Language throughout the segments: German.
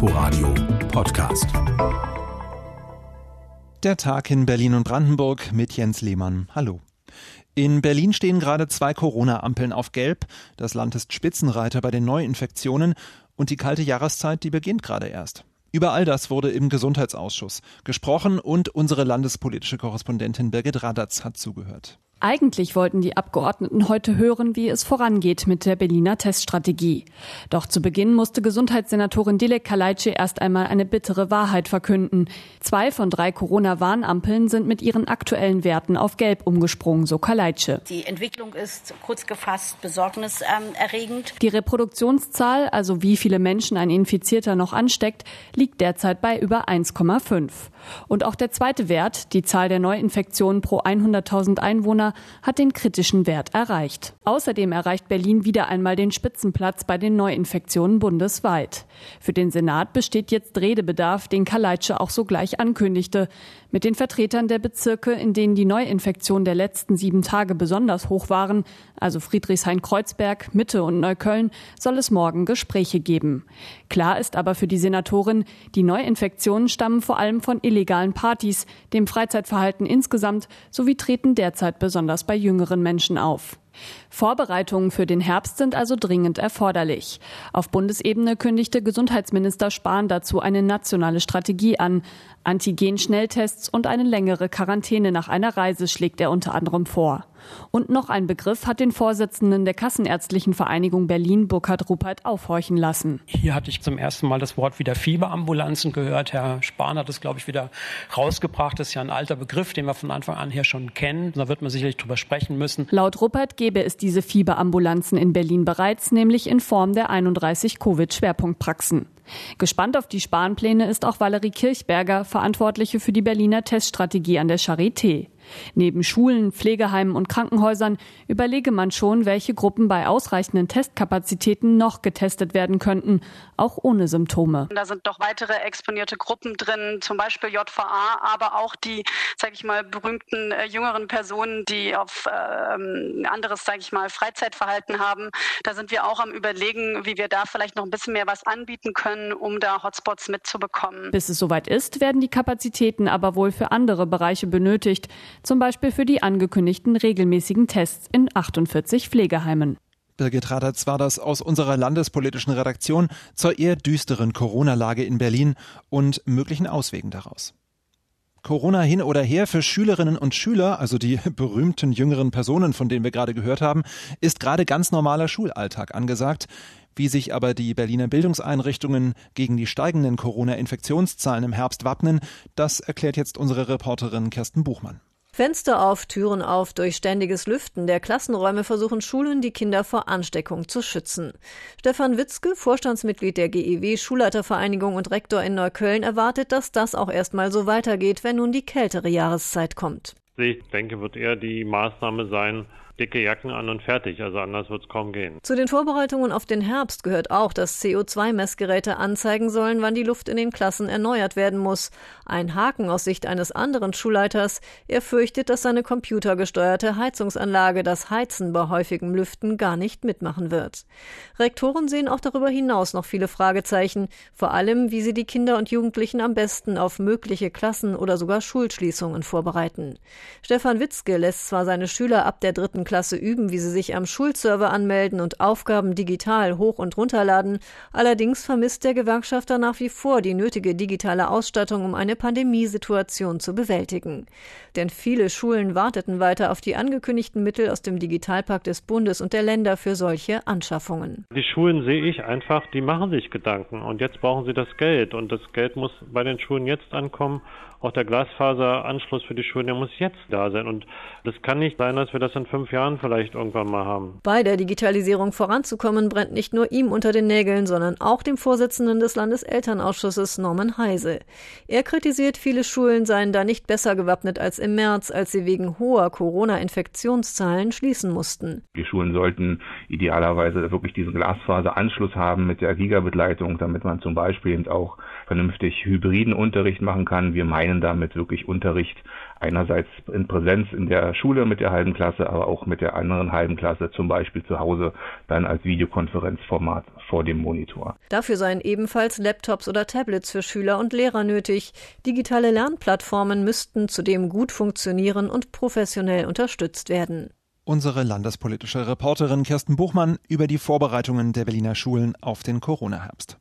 Inforadio Podcast. Der Tag in Berlin und Brandenburg mit Jens Lehmann. Hallo. In Berlin stehen gerade zwei Corona-Ampeln auf Gelb. Das Land ist Spitzenreiter bei den Neuinfektionen und die kalte Jahreszeit, die beginnt gerade erst. Über all das wurde im Gesundheitsausschuss gesprochen und unsere landespolitische Korrespondentin Birgit Radatz hat zugehört. Eigentlich wollten die Abgeordneten heute hören, wie es vorangeht mit der Berliner Teststrategie. Doch zu Beginn musste Gesundheitssenatorin Dilek Kaleitsche erst einmal eine bittere Wahrheit verkünden. Zwei von drei Corona-Warnampeln sind mit ihren aktuellen Werten auf Gelb umgesprungen, so Kaleitsche. Die Entwicklung ist kurz gefasst besorgniserregend. Die Reproduktionszahl, also wie viele Menschen ein Infizierter noch ansteckt, liegt derzeit bei über 1,5. Und auch der zweite Wert, die Zahl der Neuinfektionen pro 100.000 Einwohner, hat den kritischen Wert erreicht. Außerdem erreicht Berlin wieder einmal den Spitzenplatz bei den Neuinfektionen bundesweit. Für den Senat besteht jetzt Redebedarf, den Kaleitsche auch sogleich ankündigte. Mit den Vertretern der Bezirke, in denen die Neuinfektionen der letzten sieben Tage besonders hoch waren, also Friedrichshain-Kreuzberg, Mitte und Neukölln, soll es morgen Gespräche geben. Klar ist aber für die Senatorin, die Neuinfektionen stammen vor allem von illegalen Partys, dem Freizeitverhalten insgesamt sowie treten derzeit besonders bei jüngeren Menschen auf. Vorbereitungen für den Herbst sind also dringend erforderlich. Auf Bundesebene kündigte Gesundheitsminister Spahn dazu eine nationale Strategie an. Antigen-Schnelltests und eine längere Quarantäne nach einer Reise schlägt er unter anderem vor. Und noch ein Begriff hat den Vorsitzenden der Kassenärztlichen Vereinigung Berlin, Burkhard Ruppert, aufhorchen lassen. Hier hatte ich zum ersten Mal das Wort wieder Fieberambulanzen gehört. Herr Spahn hat es, glaube ich, wieder rausgebracht. Das ist ja ein alter Begriff, den wir von Anfang an hier schon kennen. Da wird man sicherlich drüber sprechen müssen. Laut Ruppert gäbe es diese Fieberambulanzen in Berlin bereits, nämlich in Form der 31 Covid-Schwerpunktpraxen. Gespannt auf die Spanpläne ist auch Valerie Kirchberger, Verantwortliche für die Berliner Teststrategie an der Charité. Neben Schulen, Pflegeheimen und Krankenhäusern überlege man schon, welche Gruppen bei ausreichenden Testkapazitäten noch getestet werden könnten, auch ohne Symptome. Da sind doch weitere exponierte Gruppen drin, zum Beispiel JVA, aber auch die, sage ich mal, berühmten äh, jüngeren Personen, die auf äh, anderes, sage ich mal, Freizeitverhalten haben. Da sind wir auch am Überlegen, wie wir da vielleicht noch ein bisschen mehr was anbieten können, um da Hotspots mitzubekommen. Bis es soweit ist, werden die Kapazitäten aber wohl für andere Bereiche benötigt zum Beispiel für die angekündigten regelmäßigen Tests in 48 Pflegeheimen. Birgit Radatz war das aus unserer landespolitischen Redaktion zur eher düsteren Corona-Lage in Berlin und möglichen Auswegen daraus. Corona hin oder her für Schülerinnen und Schüler, also die berühmten jüngeren Personen, von denen wir gerade gehört haben, ist gerade ganz normaler Schulalltag angesagt. Wie sich aber die Berliner Bildungseinrichtungen gegen die steigenden Corona-Infektionszahlen im Herbst wappnen, das erklärt jetzt unsere Reporterin Kirsten Buchmann. Fenster auf, Türen auf, durch ständiges Lüften der Klassenräume versuchen Schulen, die Kinder vor Ansteckung zu schützen. Stefan Witzke, Vorstandsmitglied der GEW Schulleitervereinigung und Rektor in Neukölln, erwartet, dass das auch erstmal so weitergeht, wenn nun die kältere Jahreszeit kommt. Ich denke, wird eher die Maßnahme sein, dicke Jacken an und fertig. Also anders wird es kaum gehen. Zu den Vorbereitungen auf den Herbst gehört auch, dass CO2-Messgeräte anzeigen sollen, wann die Luft in den Klassen erneuert werden muss. Ein Haken aus Sicht eines anderen Schulleiters. Er fürchtet, dass seine computergesteuerte Heizungsanlage das Heizen bei häufigem Lüften gar nicht mitmachen wird. Rektoren sehen auch darüber hinaus noch viele Fragezeichen, vor allem wie sie die Kinder und Jugendlichen am besten auf mögliche Klassen oder sogar Schulschließungen vorbereiten. Stefan Witzke lässt zwar seine Schüler ab der dritten Klasse üben, wie sie sich am Schulserver anmelden und Aufgaben digital hoch- und runterladen. Allerdings vermisst der Gewerkschafter nach wie vor die nötige digitale Ausstattung, um eine Pandemiesituation zu bewältigen. Denn viele Schulen warteten weiter auf die angekündigten Mittel aus dem Digitalpakt des Bundes und der Länder für solche Anschaffungen. Die Schulen sehe ich einfach, die machen sich Gedanken und jetzt brauchen sie das Geld und das Geld muss bei den Schulen jetzt ankommen auch der Glasfaseranschluss für die Schulen, der muss jetzt da sein. Und das kann nicht sein, dass wir das in fünf Jahren vielleicht irgendwann mal haben. Bei der Digitalisierung voranzukommen, brennt nicht nur ihm unter den Nägeln, sondern auch dem Vorsitzenden des Landeselternausschusses Norman Heise. Er kritisiert, viele Schulen seien da nicht besser gewappnet als im März, als sie wegen hoher Corona-Infektionszahlen schließen mussten. Die Schulen sollten idealerweise wirklich diesen Glasfaseranschluss haben mit der Gigabit-Leitung, damit man zum Beispiel eben auch vernünftig hybriden Unterricht machen kann. Wir meinen damit wirklich Unterricht einerseits in Präsenz in der Schule mit der halben Klasse, aber auch mit der anderen halben Klasse zum Beispiel zu Hause dann als Videokonferenzformat vor dem Monitor. Dafür seien ebenfalls Laptops oder Tablets für Schüler und Lehrer nötig. Digitale Lernplattformen müssten zudem gut funktionieren und professionell unterstützt werden. Unsere landespolitische Reporterin Kirsten Buchmann über die Vorbereitungen der Berliner Schulen auf den Corona-Herbst.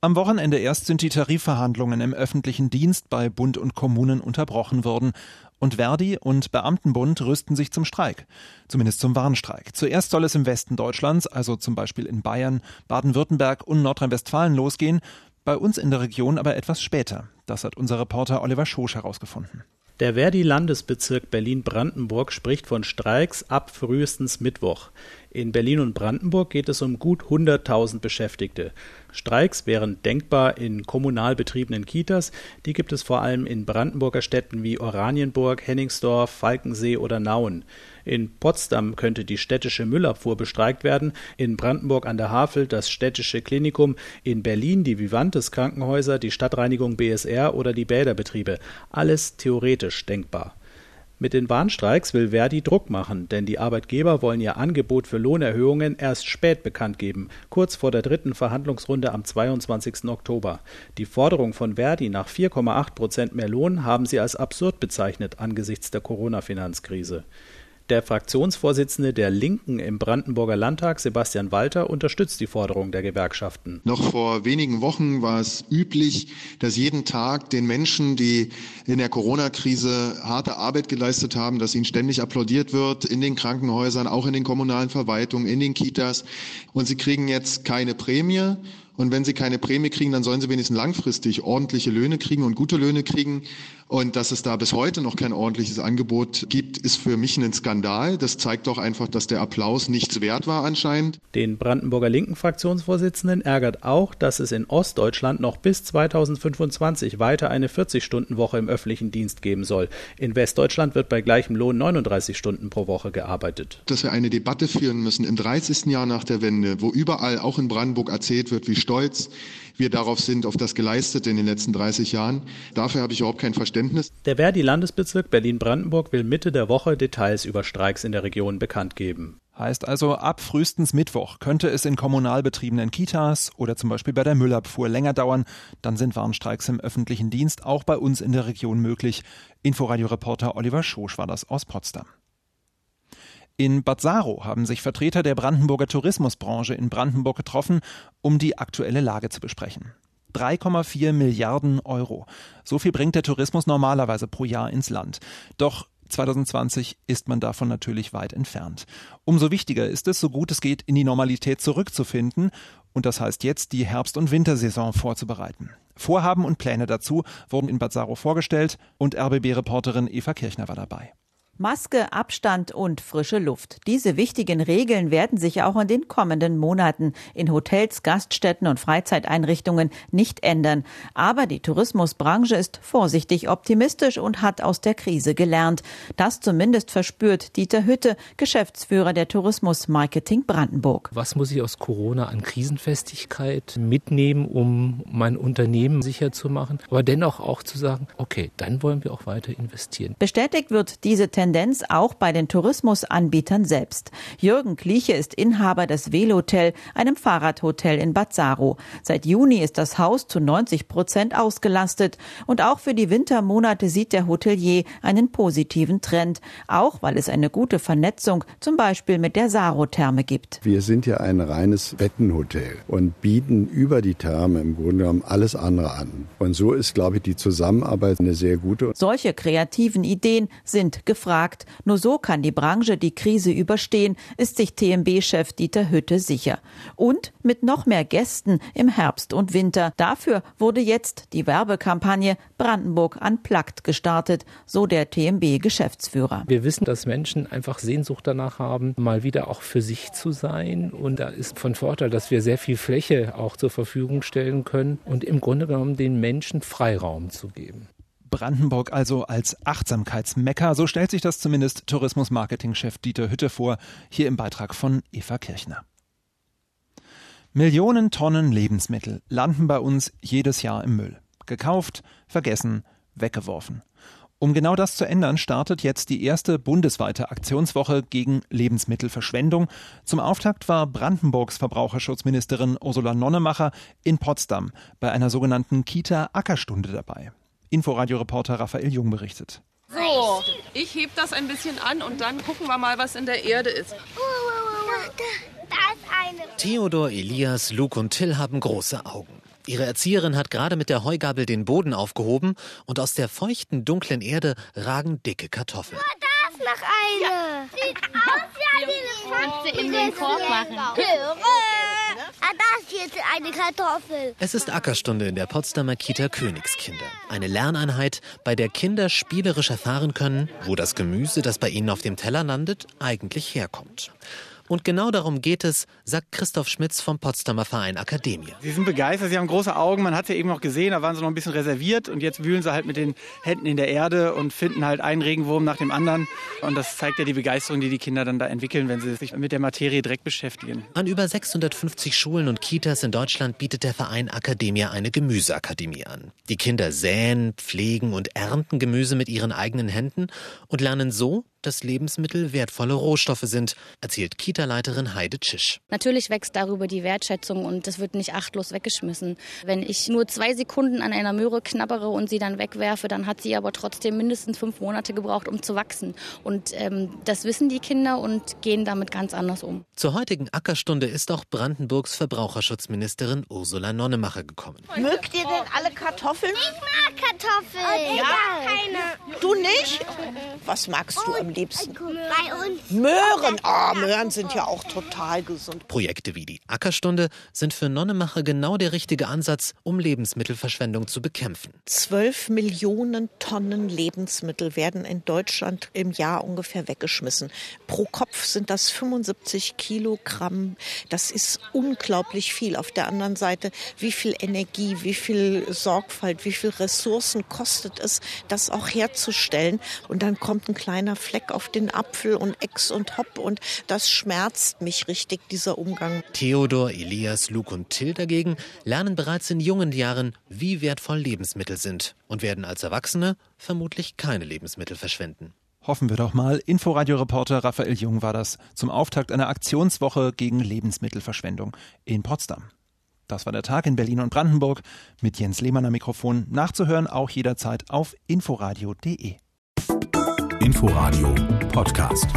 Am Wochenende erst sind die Tarifverhandlungen im öffentlichen Dienst bei Bund und Kommunen unterbrochen worden. Und Verdi und Beamtenbund rüsten sich zum Streik. Zumindest zum Warnstreik. Zuerst soll es im Westen Deutschlands, also zum Beispiel in Bayern, Baden-Württemberg und Nordrhein-Westfalen losgehen. Bei uns in der Region aber etwas später. Das hat unser Reporter Oliver Schosch herausgefunden. Der Verdi-Landesbezirk Berlin-Brandenburg spricht von Streiks ab frühestens Mittwoch. In Berlin und Brandenburg geht es um gut 100.000 Beschäftigte. Streiks wären denkbar in kommunal betriebenen Kitas. Die gibt es vor allem in Brandenburger Städten wie Oranienburg, Henningsdorf, Falkensee oder Nauen. In Potsdam könnte die städtische Müllabfuhr bestreikt werden, in Brandenburg an der Havel das städtische Klinikum, in Berlin die Vivantes Krankenhäuser, die Stadtreinigung BSR oder die Bäderbetriebe. Alles theoretisch denkbar. Mit den Warnstreiks will Verdi Druck machen, denn die Arbeitgeber wollen ihr Angebot für Lohnerhöhungen erst spät bekannt geben, kurz vor der dritten Verhandlungsrunde am 22. Oktober. Die Forderung von Verdi nach 4,8 Prozent mehr Lohn haben sie als absurd bezeichnet angesichts der Corona-Finanzkrise. Der Fraktionsvorsitzende der Linken im Brandenburger Landtag, Sebastian Walter, unterstützt die Forderung der Gewerkschaften. Noch vor wenigen Wochen war es üblich, dass jeden Tag den Menschen, die in der Corona-Krise harte Arbeit geleistet haben, dass ihnen ständig applaudiert wird in den Krankenhäusern, auch in den kommunalen Verwaltungen, in den Kitas. Und sie kriegen jetzt keine Prämie und wenn sie keine Prämie kriegen, dann sollen sie wenigstens langfristig ordentliche Löhne kriegen und gute Löhne kriegen. Und dass es da bis heute noch kein ordentliches Angebot gibt, ist für mich ein Skandal. Das zeigt doch einfach, dass der Applaus nichts wert war anscheinend. Den Brandenburger Linken Fraktionsvorsitzenden ärgert auch, dass es in Ostdeutschland noch bis 2025 weiter eine 40-Stunden-Woche im öffentlichen Dienst geben soll. In Westdeutschland wird bei gleichem Lohn 39 Stunden pro Woche gearbeitet. Dass wir eine Debatte führen müssen im 30. Jahr nach der Wende, wo überall, auch in Brandenburg, erzählt wird, wie stolz wir darauf sind, auf das Geleistete in den letzten 30 Jahren. Dafür habe ich überhaupt kein Verständnis. Der Verdi-Landesbezirk Berlin-Brandenburg will Mitte der Woche Details über Streiks in der Region bekannt geben. Heißt also, ab frühestens Mittwoch könnte es in kommunal betriebenen Kitas oder zum Beispiel bei der Müllabfuhr länger dauern. Dann sind Warnstreiks im öffentlichen Dienst auch bei uns in der Region möglich. Inforadio-Reporter Oliver Schosch war das aus Potsdam. In Bad Saro haben sich Vertreter der Brandenburger Tourismusbranche in Brandenburg getroffen, um die aktuelle Lage zu besprechen. 3,4 Milliarden Euro. So viel bringt der Tourismus normalerweise pro Jahr ins Land. Doch 2020 ist man davon natürlich weit entfernt. Umso wichtiger ist es, so gut es geht, in die Normalität zurückzufinden. Und das heißt jetzt, die Herbst- und Wintersaison vorzubereiten. Vorhaben und Pläne dazu wurden in Bad Saro vorgestellt und RBB-Reporterin Eva Kirchner war dabei. Maske, Abstand und frische Luft. Diese wichtigen Regeln werden sich auch in den kommenden Monaten in Hotels, Gaststätten und Freizeiteinrichtungen nicht ändern. Aber die Tourismusbranche ist vorsichtig optimistisch und hat aus der Krise gelernt. Das zumindest verspürt Dieter Hütte, Geschäftsführer der Tourismusmarketing Brandenburg. Was muss ich aus Corona an Krisenfestigkeit mitnehmen, um mein Unternehmen sicher zu machen? Aber dennoch auch zu sagen, okay, dann wollen wir auch weiter investieren. Bestätigt wird diese Tendenz Tendenz auch bei den Tourismusanbietern selbst. Jürgen Kliche ist Inhaber des Velotel, einem Fahrradhotel in Bad Saro. Seit Juni ist das Haus zu 90 Prozent ausgelastet und auch für die Wintermonate sieht der Hotelier einen positiven Trend, auch weil es eine gute Vernetzung zum Beispiel mit der Saro-Therme gibt. Wir sind ja ein reines Bettenhotel und bieten über die Therme im Grunde genommen alles andere an. Und so ist, glaube ich, die Zusammenarbeit eine sehr gute. Solche kreativen Ideen sind gefragt sagt, nur so kann die Branche die Krise überstehen, ist sich TMB-Chef Dieter Hütte sicher. Und mit noch mehr Gästen im Herbst und Winter. Dafür wurde jetzt die Werbekampagne Brandenburg Unplugged gestartet, so der TMB-Geschäftsführer. Wir wissen, dass Menschen einfach Sehnsucht danach haben, mal wieder auch für sich zu sein. Und da ist von Vorteil, dass wir sehr viel Fläche auch zur Verfügung stellen können und im Grunde genommen den Menschen Freiraum zu geben. Brandenburg also als Achtsamkeitsmecker, so stellt sich das zumindest Tourismus-Marketing-Chef Dieter Hütte vor, hier im Beitrag von Eva Kirchner. Millionen Tonnen Lebensmittel landen bei uns jedes Jahr im Müll. Gekauft, vergessen, weggeworfen. Um genau das zu ändern, startet jetzt die erste bundesweite Aktionswoche gegen Lebensmittelverschwendung. Zum Auftakt war Brandenburgs Verbraucherschutzministerin Ursula Nonnemacher in Potsdam bei einer sogenannten Kita-Ackerstunde dabei. Inforadio-Reporter Raphael Jung berichtet. So, ich heb das ein bisschen an und dann gucken wir mal, was in der Erde ist. Da ist eine. Theodor, Elias, Luke und Till haben große Augen. Ihre Erzieherin hat gerade mit der Heugabel den Boden aufgehoben und aus der feuchten, dunklen Erde ragen dicke Kartoffeln. Oh, da ist noch eine. Ja. Sieht aus wie eine Kannst du in den Korb machen. Ah, da ist jetzt eine Kartoffel. Es ist Ackerstunde in der Potsdamer Kita Königskinder. Eine Lerneinheit, bei der Kinder spielerisch erfahren können, wo das Gemüse, das bei ihnen auf dem Teller landet, eigentlich herkommt. Und genau darum geht es, sagt Christoph Schmitz vom Potsdamer Verein Akademie. Sie sind begeistert, sie haben große Augen. Man hat sie eben noch gesehen, da waren sie noch ein bisschen reserviert. Und jetzt wühlen sie halt mit den Händen in der Erde und finden halt einen Regenwurm nach dem anderen. Und das zeigt ja die Begeisterung, die die Kinder dann da entwickeln, wenn sie sich mit der Materie direkt beschäftigen. An über 650 Schulen und Kitas in Deutschland bietet der Verein Akademie eine Gemüseakademie an. Die Kinder säen, pflegen und ernten Gemüse mit ihren eigenen Händen und lernen so, dass Lebensmittel wertvolle Rohstoffe sind, erzählt Kita-Leiterin Heide Tschisch. Natürlich wächst darüber die Wertschätzung und das wird nicht achtlos weggeschmissen. Wenn ich nur zwei Sekunden an einer Möhre knabbere und sie dann wegwerfe, dann hat sie aber trotzdem mindestens fünf Monate gebraucht, um zu wachsen. Und ähm, das wissen die Kinder und gehen damit ganz anders um. Zur heutigen Ackerstunde ist auch Brandenburgs Verbraucherschutzministerin Ursula Nonnemacher gekommen. Mögt ihr denn alle Kartoffeln? Ich mag Kartoffeln. Ja, keine. Du nicht? Was magst du am am liebsten? Bei uns. Möhren. Oh, Möhren sind ja auch total gesund. Projekte wie die Ackerstunde sind für Nonnemacher genau der richtige Ansatz, um Lebensmittelverschwendung zu bekämpfen. Zwölf Millionen Tonnen Lebensmittel werden in Deutschland im Jahr ungefähr weggeschmissen. Pro Kopf sind das 75 Kilogramm. Das ist unglaublich viel. Auf der anderen Seite, wie viel Energie, wie viel Sorgfalt, wie viel Ressourcen kostet es, das auch herzustellen. Und dann kommt ein kleiner Fleck Fleck auf den Apfel und Ex und Hopp und das schmerzt mich richtig, dieser Umgang. Theodor, Elias, Luke und Till dagegen lernen bereits in jungen Jahren, wie wertvoll Lebensmittel sind und werden als Erwachsene vermutlich keine Lebensmittel verschwenden. Hoffen wir doch mal. Inforadio-Reporter Raphael Jung war das zum Auftakt einer Aktionswoche gegen Lebensmittelverschwendung in Potsdam. Das war der Tag in Berlin und Brandenburg mit Jens Lehmann am Mikrofon. Nachzuhören auch jederzeit auf inforadio.de. Inforadio Podcast.